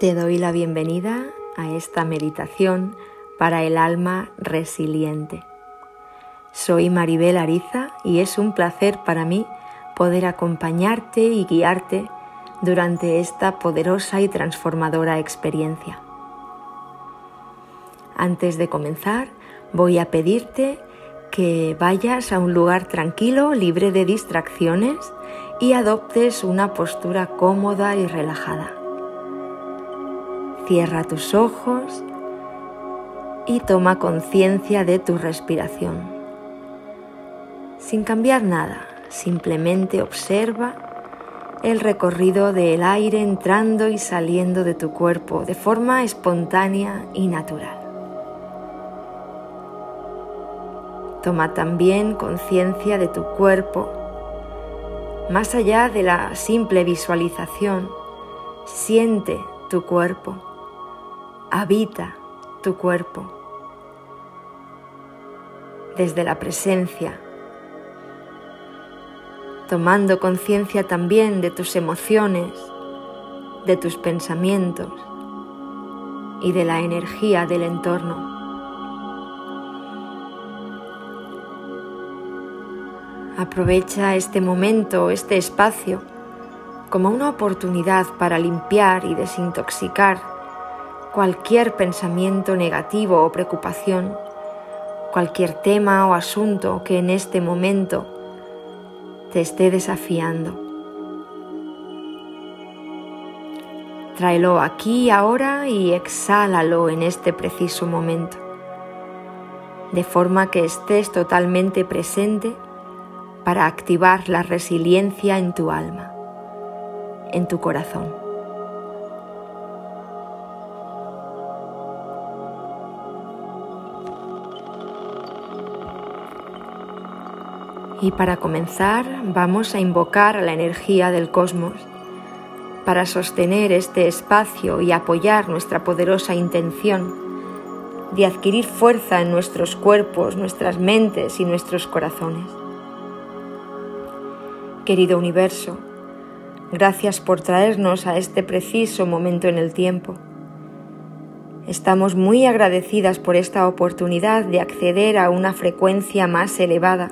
Te doy la bienvenida a esta meditación para el alma resiliente. Soy Maribel Ariza y es un placer para mí poder acompañarte y guiarte durante esta poderosa y transformadora experiencia. Antes de comenzar, voy a pedirte que vayas a un lugar tranquilo, libre de distracciones y adoptes una postura cómoda y relajada. Cierra tus ojos y toma conciencia de tu respiración. Sin cambiar nada, simplemente observa el recorrido del aire entrando y saliendo de tu cuerpo de forma espontánea y natural. Toma también conciencia de tu cuerpo. Más allá de la simple visualización, siente tu cuerpo habita tu cuerpo desde la presencia, tomando conciencia también de tus emociones, de tus pensamientos y de la energía del entorno. Aprovecha este momento, este espacio, como una oportunidad para limpiar y desintoxicar cualquier pensamiento negativo o preocupación, cualquier tema o asunto que en este momento te esté desafiando. Tráelo aquí ahora y exhálalo en este preciso momento, de forma que estés totalmente presente para activar la resiliencia en tu alma, en tu corazón. Y para comenzar vamos a invocar a la energía del cosmos para sostener este espacio y apoyar nuestra poderosa intención de adquirir fuerza en nuestros cuerpos, nuestras mentes y nuestros corazones. Querido universo, gracias por traernos a este preciso momento en el tiempo. Estamos muy agradecidas por esta oportunidad de acceder a una frecuencia más elevada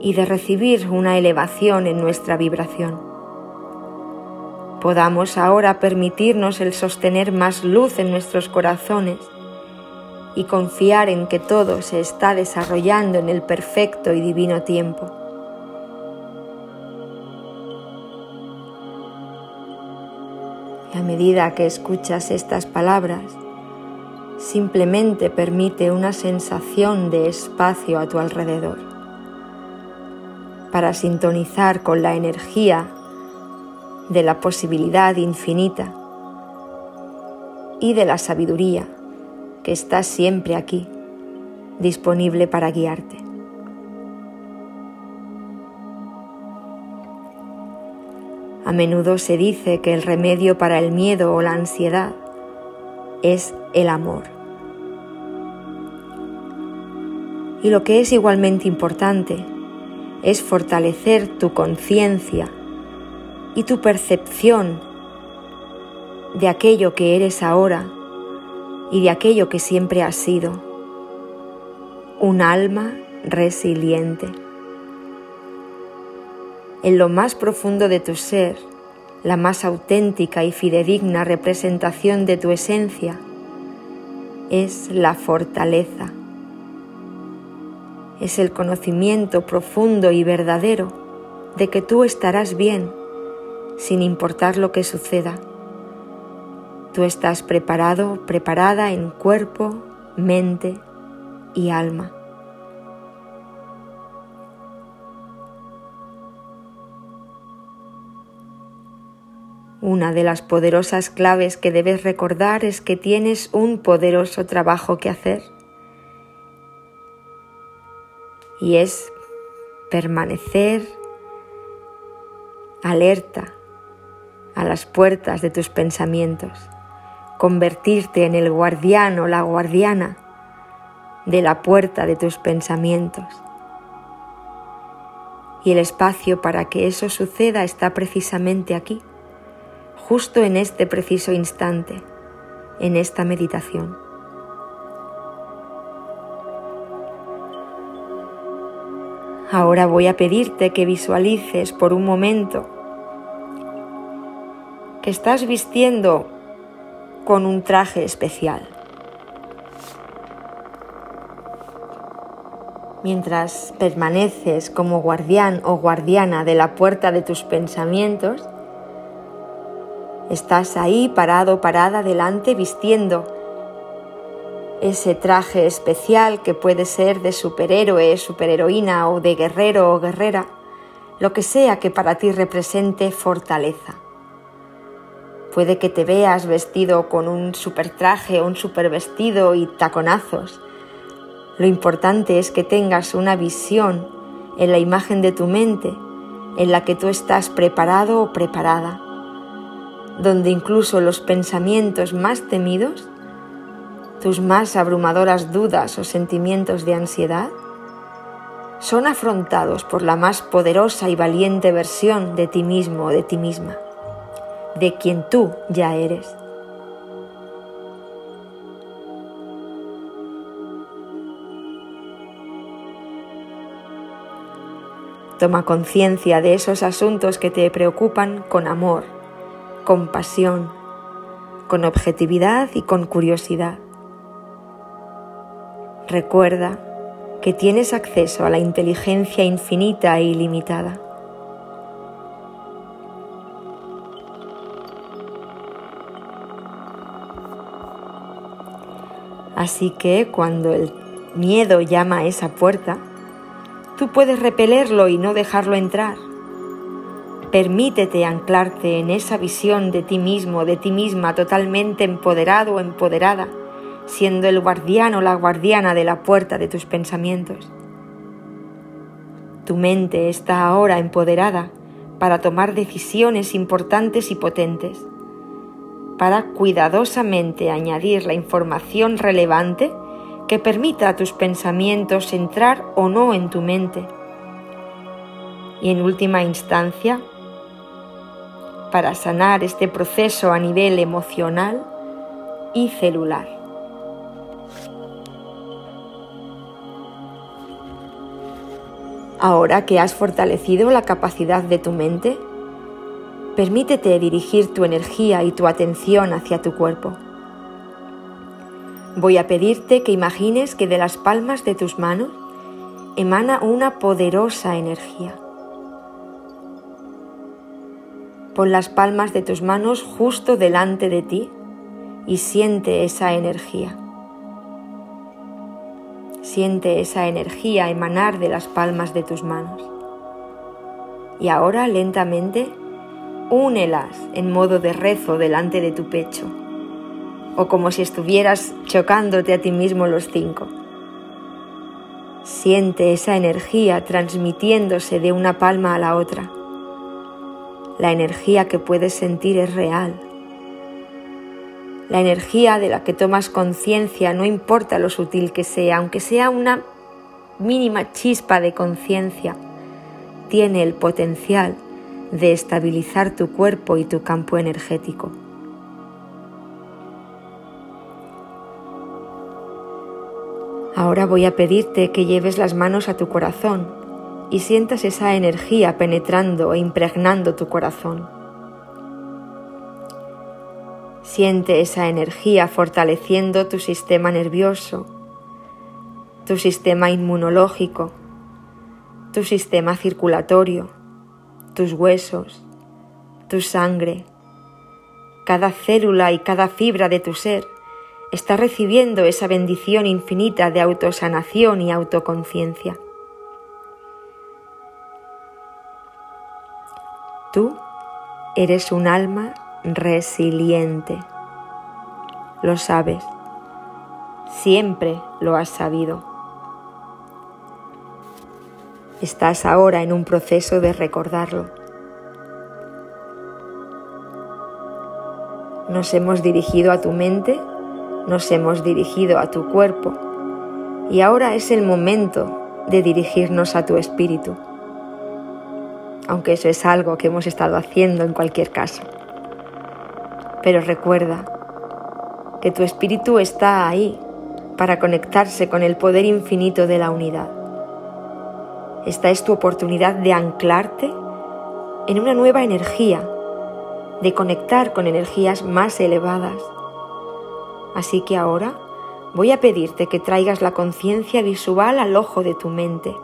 y de recibir una elevación en nuestra vibración. Podamos ahora permitirnos el sostener más luz en nuestros corazones y confiar en que todo se está desarrollando en el perfecto y divino tiempo. Y a medida que escuchas estas palabras, simplemente permite una sensación de espacio a tu alrededor para sintonizar con la energía de la posibilidad infinita y de la sabiduría que está siempre aquí, disponible para guiarte. A menudo se dice que el remedio para el miedo o la ansiedad es el amor. Y lo que es igualmente importante es fortalecer tu conciencia y tu percepción de aquello que eres ahora y de aquello que siempre has sido. Un alma resiliente. En lo más profundo de tu ser, la más auténtica y fidedigna representación de tu esencia es la fortaleza es el conocimiento profundo y verdadero de que tú estarás bien sin importar lo que suceda. Tú estás preparado, preparada en cuerpo, mente y alma. Una de las poderosas claves que debes recordar es que tienes un poderoso trabajo que hacer y es permanecer alerta a las puertas de tus pensamientos, convertirte en el guardián o la guardiana de la puerta de tus pensamientos. Y el espacio para que eso suceda está precisamente aquí, justo en este preciso instante, en esta meditación. Ahora voy a pedirte que visualices por un momento que estás vistiendo con un traje especial. Mientras permaneces como guardián o guardiana de la puerta de tus pensamientos, estás ahí parado, parada delante, vistiendo ese traje especial que puede ser de superhéroe, superheroína o de guerrero o guerrera, lo que sea que para ti represente fortaleza. Puede que te veas vestido con un super traje o un super vestido y taconazos. Lo importante es que tengas una visión en la imagen de tu mente en la que tú estás preparado o preparada, donde incluso los pensamientos más temidos, tus más abrumadoras dudas o sentimientos de ansiedad, son afrontados por la más poderosa y valiente versión de ti mismo o de ti misma de quien tú ya eres. Toma conciencia de esos asuntos que te preocupan con amor, con pasión, con objetividad y con curiosidad. Recuerda que tienes acceso a la inteligencia infinita e ilimitada. Así que cuando el miedo llama a esa puerta, tú puedes repelerlo y no dejarlo entrar. Permítete anclarte en esa visión de ti mismo, de ti misma, totalmente empoderado o empoderada, siendo el guardián o la guardiana de la puerta de tus pensamientos. Tu mente está ahora empoderada para tomar decisiones importantes y potentes para cuidadosamente añadir la información relevante que permita a tus pensamientos entrar o no en tu mente. Y en última instancia, para sanar este proceso a nivel emocional y celular. Ahora que has fortalecido la capacidad de tu mente, Permítete dirigir tu energía y tu atención hacia tu cuerpo. Voy a pedirte que imagines que de las palmas de tus manos emana una poderosa energía. Pon las palmas de tus manos justo delante de ti y siente esa energía. Siente esa energía emanar de las palmas de tus manos. Y ahora lentamente únelas en modo de rezo delante de tu pecho, o como si estuvieras chocándote a ti mismo los cinco. Siente esa energía transmitiéndose de una palma a la otra. La energía que puedes sentir es real. La energía de la que tomas conciencia, no importa lo sutil que sea, aunque sea una mínima chispa de conciencia, tiene el potencial de estabilizar tu cuerpo y tu campo energético. Ahora voy a pedirte que lleves las manos a tu corazón y sientas esa energía penetrando e impregnando tu corazón. Siente esa energía fortaleciendo tu sistema nervioso, tu sistema inmunológico, tu sistema circulatorio, tus huesos, tu sangre, cada célula y cada fibra de tu ser está recibiendo esa bendición infinita de autosanación y autoconciencia. Tú eres un alma resiliente. Lo sabes. Siempre lo has sabido. Estás ahora en un proceso de recordarlo. Nos hemos dirigido a tu mente, nos hemos dirigido a tu cuerpo y ahora es el momento de dirigirnos a tu espíritu, aunque eso es algo que hemos estado haciendo en cualquier caso. Pero recuerda que tu espíritu está ahí para conectarse con el poder infinito de la unidad. Esta es tu oportunidad de anclarte en una nueva energía, de conectar con energías más elevadas. Así que ahora voy a pedirte que traigas la conciencia visual al ojo de tu mente.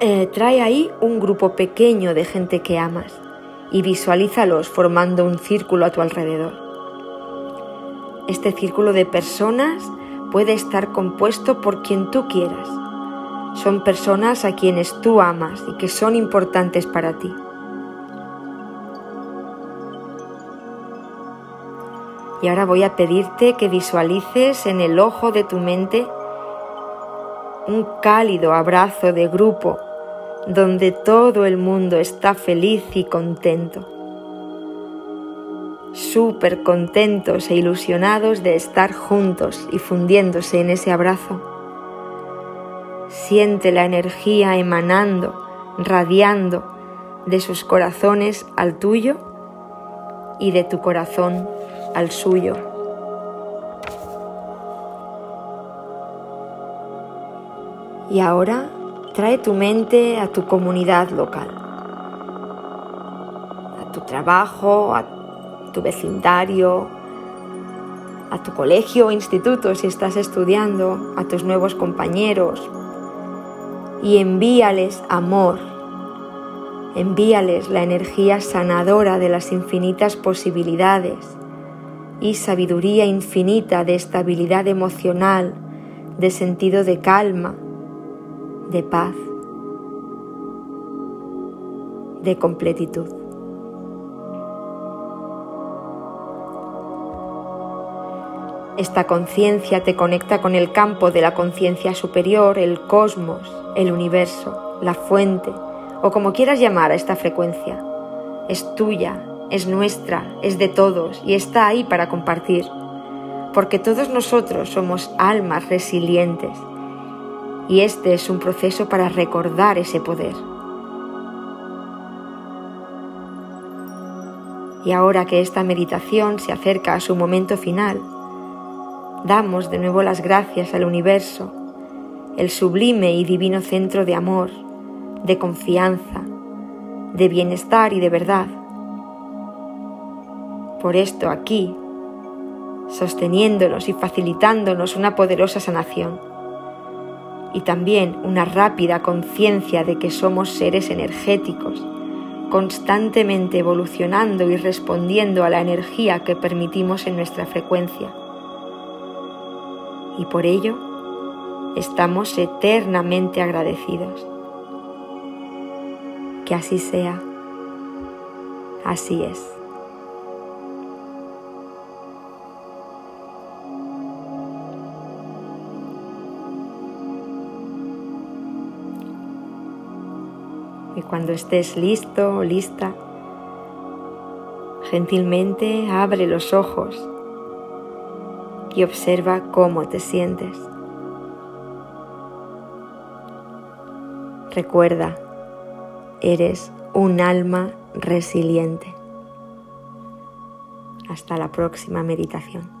Eh, trae ahí un grupo pequeño de gente que amas y visualízalos formando un círculo a tu alrededor. Este círculo de personas puede estar compuesto por quien tú quieras. Son personas a quienes tú amas y que son importantes para ti. Y ahora voy a pedirte que visualices en el ojo de tu mente un cálido abrazo de grupo donde todo el mundo está feliz y contento. Súper contentos e ilusionados de estar juntos y fundiéndose en ese abrazo. Siente la energía emanando, radiando de sus corazones al tuyo y de tu corazón al suyo. Y ahora trae tu mente a tu comunidad local, a tu trabajo, a tu vecindario, a tu colegio o instituto si estás estudiando, a tus nuevos compañeros y envíales amor, envíales la energía sanadora de las infinitas posibilidades y sabiduría infinita de estabilidad emocional, de sentido de calma, de paz, de completitud. Esta conciencia te conecta con el campo de la conciencia superior, el cosmos, el universo, la fuente, o como quieras llamar a esta frecuencia. Es tuya, es nuestra, es de todos y está ahí para compartir, porque todos nosotros somos almas resilientes y este es un proceso para recordar ese poder. Y ahora que esta meditación se acerca a su momento final, damos de nuevo las gracias al universo, el sublime y divino centro de amor, de confianza, de bienestar y de verdad. Por esto aquí, sosteniéndonos y facilitándonos una poderosa sanación y también una rápida conciencia de que somos seres energéticos, constantemente evolucionando y respondiendo a la energía que permitimos en nuestra frecuencia. Y por ello estamos eternamente agradecidos. Que así sea. Así es. Y cuando estés listo o lista, gentilmente abre los ojos y observa cómo te sientes. Recuerda, eres un alma resiliente. Hasta la próxima meditación.